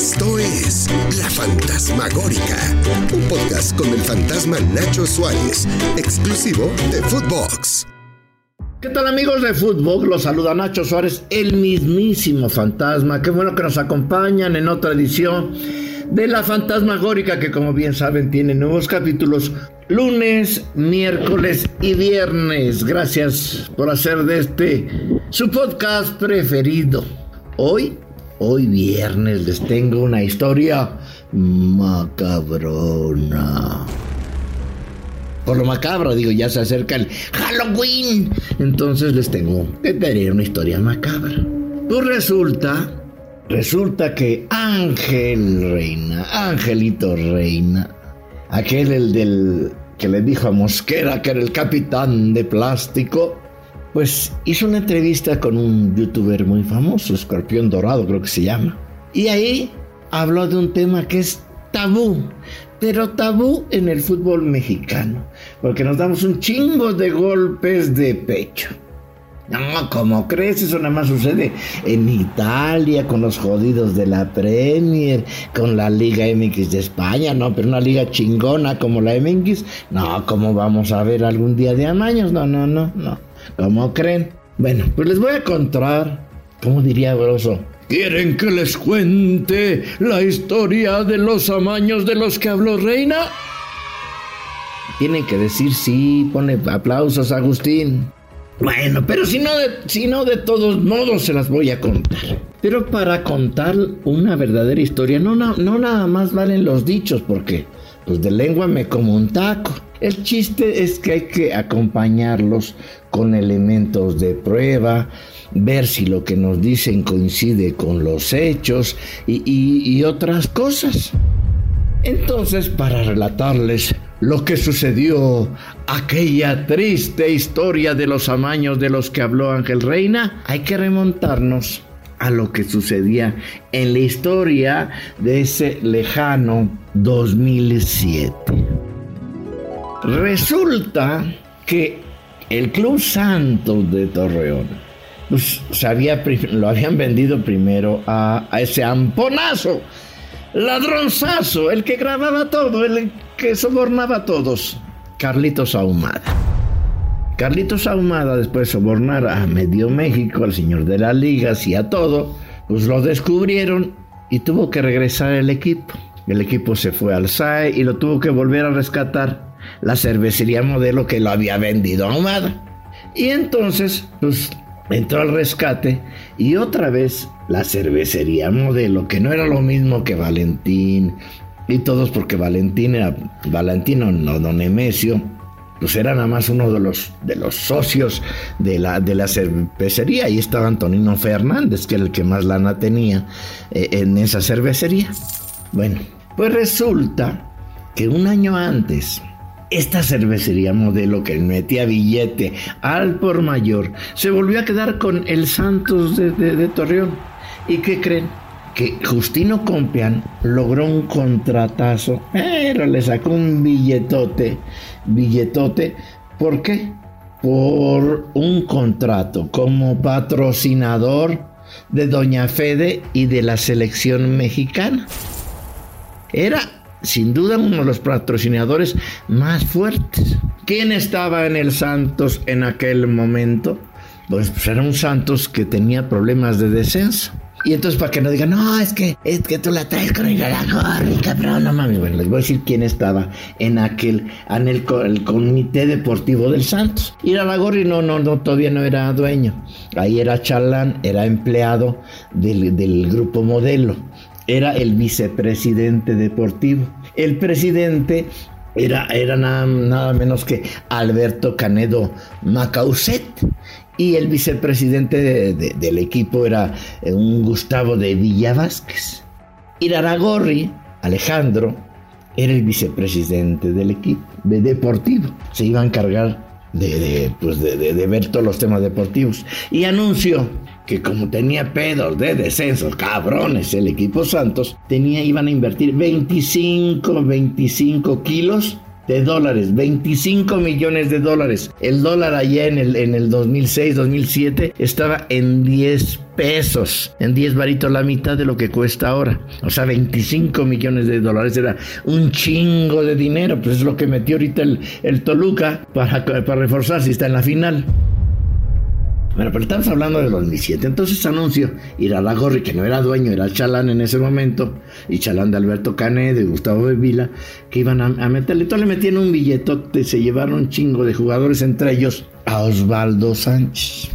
Esto es La Fantasmagórica, un podcast con el fantasma Nacho Suárez, exclusivo de Footbox. ¿Qué tal amigos de Footbox? Los saluda Nacho Suárez, el mismísimo fantasma. Qué bueno que nos acompañan en otra edición de La Fantasmagórica, que como bien saben tiene nuevos capítulos lunes, miércoles y viernes. Gracias por hacer de este su podcast preferido. Hoy Hoy viernes les tengo una historia macabrona. Por lo macabro, digo, ya se acerca el Halloween. Entonces les tengo que tener una historia macabra. Pues resulta, resulta que Ángel Reina, Angelito Reina, aquel el del que le dijo a Mosquera que era el capitán de plástico, pues hizo una entrevista con un youtuber muy famoso, Escorpión Dorado creo que se llama. Y ahí habló de un tema que es tabú, pero tabú en el fútbol mexicano, porque nos damos un chingo de golpes de pecho. No, como crees? Eso nada más sucede en Italia, con los jodidos de la Premier, con la Liga MX de España, no, pero una liga chingona como la MX, no, ¿cómo vamos a ver algún día de amaños? No, no, no, no. ¿Cómo creen? Bueno, pues les voy a contar, ¿cómo diría Broso? ¿Quieren que les cuente la historia de los amaños de los que habló Reina? Tienen que decir sí, pone aplausos Agustín. Bueno, pero si no, de, si no de todos modos se las voy a contar. Pero para contar una verdadera historia no, no, no nada más valen los dichos porque pues de lengua me como un taco. El chiste es que hay que acompañarlos con elementos de prueba, ver si lo que nos dicen coincide con los hechos y, otras cosas. Entonces, para relatarles lo que sucedió, aquella triste historia de los amaños de los que habló Ángel Reina, hay que remontarnos a lo que sucedía en la historia de ese lejano 2007. Resulta que el Club Santos de Torreón pues, lo habían vendido primero a, a, ese amponazo, ladronzazo, el que grababa todo, el que sobornaba a todos, Carlitos Ahumada. Carlitos Ahumada, después de sobornar a Medio México, al señor de las ligas y a todo, pues lo descubrieron y tuvo que regresar el equipo. El equipo se fue al SAE y lo tuvo que volver a rescatar la cervecería modelo que lo había vendido a Ahumada. Y entonces, pues entró al rescate y otra vez la cervecería modelo, que no era lo mismo que Valentín y todos porque Valentín era Valentino, no Don Nemesio, pues era nada más uno de los, de los socios de la, de la cervecería. Ahí estaba Antonino Fernández, que era el que más lana tenía eh, en esa cervecería. Bueno, pues resulta que un año antes esta cervecería modelo que metía billete al por mayor se volvió a quedar con el Santos de, Torreón. ¿Y qué creen? Que Justino Compian logró un contratazo, pero le sacó un billetote, billetote. ¿Por qué? Por un contrato como patrocinador de Doña Fede y de la selección mexicana. Era sin duda uno de los patrocinadores más fuertes. ¿Quién estaba en el Santos en aquel momento? Pues, pues, era un Santos que tenía problemas de descenso. Y entonces para que no digan, no, es que, es que tú la traes con el cabrón, no mami. Bueno, les voy a decir quién estaba en aquel, en el, comité deportivo del Santos. Y la Gorri no, no, no, todavía no era dueño. Ahí era Chalán, era empleado del, del grupo modelo era el vicepresidente deportivo. El presidente era, era nada, menos que Alberto Canedo Macauset. Y el vicepresidente del equipo era eh, un Gustavo de Villa Vázquez. Iraragorri, Alejandro, era el vicepresidente del equipo de deportivo. Se iba a encargar de, pues de, de, ver todos los temas deportivos. Y anunció que como tenía pedos de descenso, cabrones, el equipo Santos, tenía, iban a invertir 25, 25 kilos de dólares, 25 millones de dólares. El dólar allá en el, en el 2006, 2007 estaba en 10 pesos, en 10 varitos, la mitad de lo que cuesta ahora. O sea, 25 millones de dólares era un chingo de dinero, pues es lo que metió ahorita el, el Toluca para, para reforzarse, está en la final. Bueno, pero estamos hablando de 2007. Entonces anuncio Gorri, que no era dueño, era Chalán en ese momento, y Chalán de Alberto Cané, de Gustavo de Vila, que iban a, meterle. Entonces le metían un billetote, se llevaron un chingo de jugadores, entre ellos a Osvaldo Sánchez.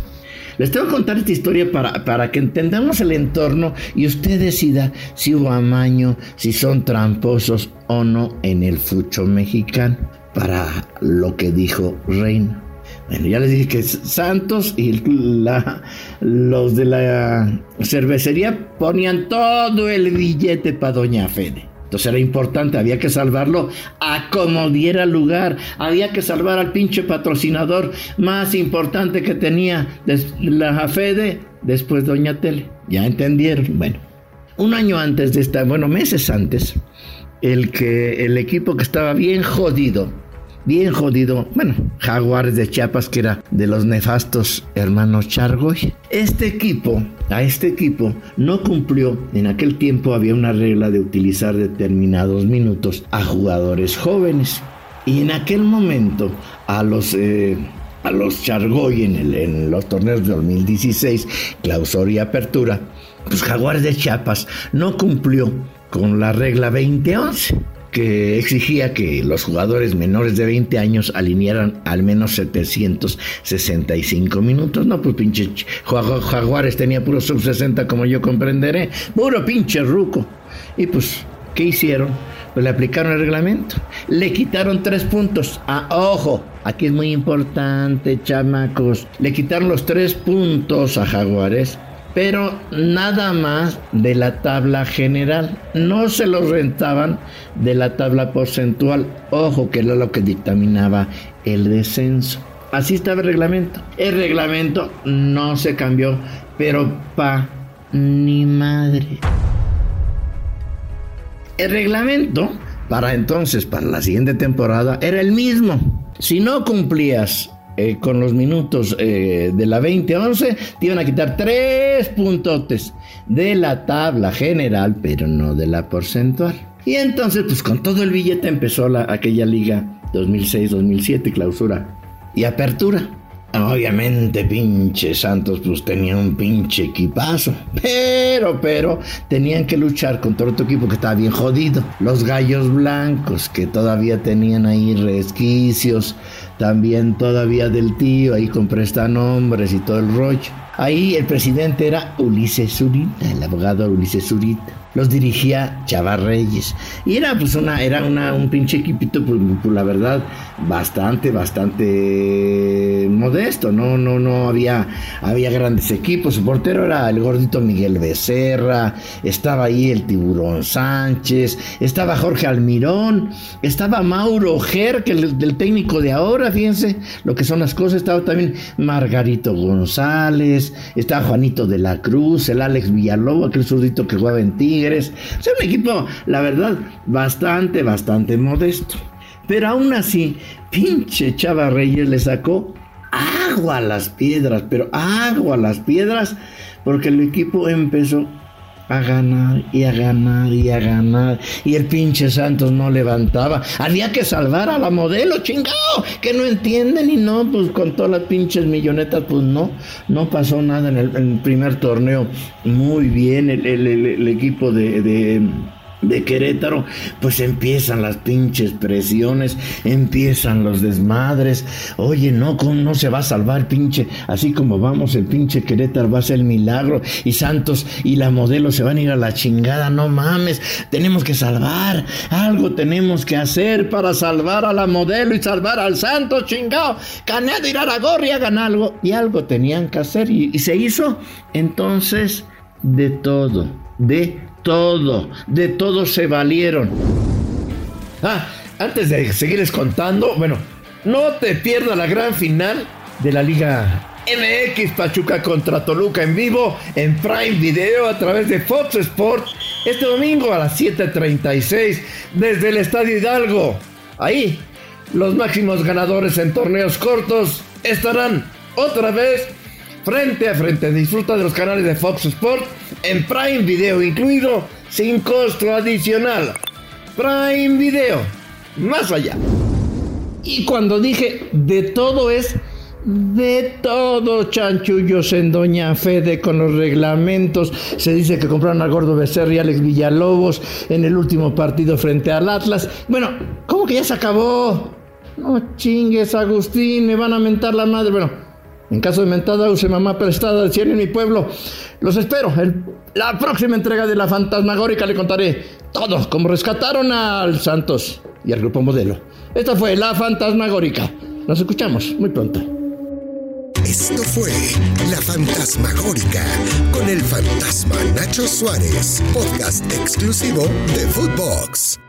Les tengo que contar esta historia para, para que entendamos el entorno y usted decida si hubo amaño, si son tramposos o no en el fucho mexicano, para lo que dijo Reino. Bueno, ya les dije que Santos y los de la cervecería ponían todo el billete para Doña Fede. Entonces era importante, había que salvarlo a como diera lugar. Había que salvar al pinche patrocinador más importante que tenía la Fede, después Doña Tele. Ya entendieron. Bueno, un año antes de esta, bueno, meses antes, el que el equipo que estaba bien jodido bien jodido, bueno, Jaguares de Chiapas, que era de los nefastos hermanos Chargoy. Este equipo, a este equipo, no cumplió, en aquel tiempo había una regla de utilizar determinados minutos a jugadores jóvenes. Y en aquel momento, a los... Eh, a los Chargoy en, en los torneos de 2016, clausura y apertura, pues Jaguares de Chiapas no cumplió con la regla 2011 que exigía que los jugadores menores de 20 años alinearan al menos 765 minutos. No, pues pinche Jaguares tenía puro sub 60 como yo comprenderé, puro pinche ruco. Y pues, ¿qué hicieron? Pues le aplicaron el reglamento. Le quitaron tres puntos. Ah, ojo, aquí es muy importante, chamacos. Le quitaron los tres puntos a Jaguares pero nada más de la tabla general. No se los rentaban de la tabla porcentual. Ojo, que era lo que dictaminaba el descenso. Así estaba el reglamento. El reglamento no se cambió, pero pa ni madre. El reglamento para entonces, para la siguiente temporada, era el mismo. Si no cumplías eh, con los minutos eh, de la 2011, te iban a quitar tres puntotes de la tabla general, pero no de la porcentual. Y entonces, pues con todo el billete empezó la, aquella liga 2006-2007, clausura y apertura. Obviamente, pinche Santos, pues tenía un pinche equipazo. Pero, pero, tenían que luchar contra otro equipo que estaba bien jodido. Los gallos blancos, que todavía tenían ahí resquicios también todavía del tío, ahí con prestanombres y todo el rollo. Ahí el presidente era Ulises Zurita, el abogado Ulises Zurita. Los dirigía Chava Reyes. Y era pues una, era una, un pinche equipito, pues, pues, la verdad, bastante, bastante modesto. No, no, no había, había grandes equipos. Su portero era el gordito Miguel Becerra, estaba ahí el tiburón Sánchez, estaba Jorge Almirón, estaba Mauro Ger, que el del técnico de ahora, fíjense lo que son las cosas, estaba también Margarito González está Juanito de la Cruz, el Alex Villalobos, aquel zurdito que juega en Tigres. O sea, un equipo, la verdad, bastante, bastante modesto. Pero aún así, pinche Chava Reyes le sacó agua a las piedras, pero agua a las piedras, porque el equipo empezó a ganar y a ganar y a ganar. Y el pinche Santos no levantaba. Había que salvar a la modelo, chingado, que no entienden y no, pues con todas las pinches millonetas, pues no, no pasó nada en el, primer torneo. Muy bien el, equipo de de Querétaro, pues empiezan las pinches presiones, empiezan los desmadres. Oye, no, no se va a salvar, pinche? Así como vamos, el pinche Querétaro va a ser el milagro y Santos y la modelo se van a ir a la chingada. No mames, tenemos que salvar, algo tenemos que hacer para salvar a la modelo y salvar al Santos, chingado. Gorra y hagan algo. Y algo tenían que hacer y se hizo. Entonces, de todo, de todo, de todo se valieron. Ah, antes de seguirles contando, bueno, no te pierdas la gran final de la Liga MX Pachuca contra Toluca en vivo en Prime Video a través de Fox Sports este domingo a las 7:36 desde el Estadio Hidalgo. Ahí los máximos ganadores en torneos cortos estarán otra vez frente a frente. Disfruta de los canales de Fox Sports en Prime Video incluido sin costo adicional. Prime Video, más allá. Y cuando dije de todo es de todo, chanchullos en Doña Fede con los reglamentos. Se dice que compraron a Gordo Becerra y Alex Villalobos en el último partido frente al Atlas. Bueno, ¿cómo que ya se acabó? No chingues, Agustín, me van a mentar la madre. Bueno, en caso de mentada, use mamá prestada del cielo en mi pueblo. Los espero. la próxima entrega de la Fantasmagórica le contaré todo, cómo rescataron al Santos y al grupo modelo. Esta fue la Fantasmagórica. Nos escuchamos muy pronto. Esto fue La Fantasmagórica con el fantasma Nacho Suárez, podcast exclusivo de Footbox.